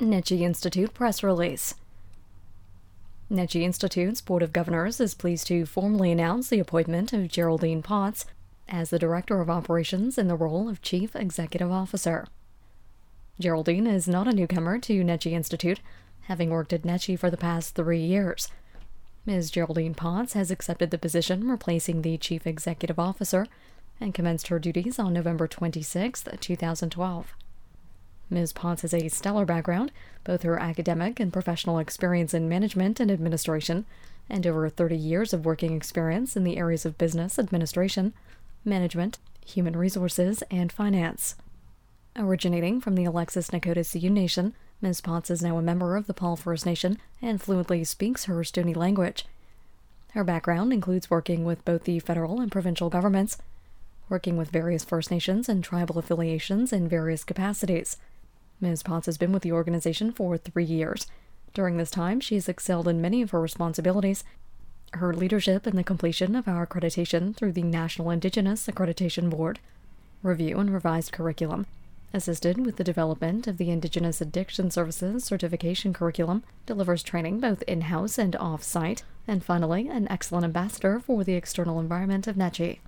Nechi Institute press release. Nechi Institute's Board of Governors is pleased to formally announce the appointment of Geraldine Potts as the Director of Operations in the role of Chief Executive Officer. Geraldine is not a newcomer to Nechi Institute, having worked at Nechi for the past three years. Ms. Geraldine Potts has accepted the position replacing the Chief Executive Officer and commenced her duties on November 26, 2012. Ms. Potts has a stellar background, both her academic and professional experience in management and administration, and over 30 years of working experience in the areas of business administration, management, human resources, and finance. Originating from the Alexis Nakota Sioux Nation, Ms. Potts is now a member of the Paul First Nation and fluently speaks her Stoney language. Her background includes working with both the federal and provincial governments, working with various First Nations and tribal affiliations in various capacities. Ms. Potts has been with the organization for three years. During this time, she has excelled in many of her responsibilities. Her leadership in the completion of our accreditation through the National Indigenous Accreditation Board, review and revised curriculum, assisted with the development of the Indigenous Addiction Services certification curriculum, delivers training both in house and off site, and finally, an excellent ambassador for the external environment of Nechi.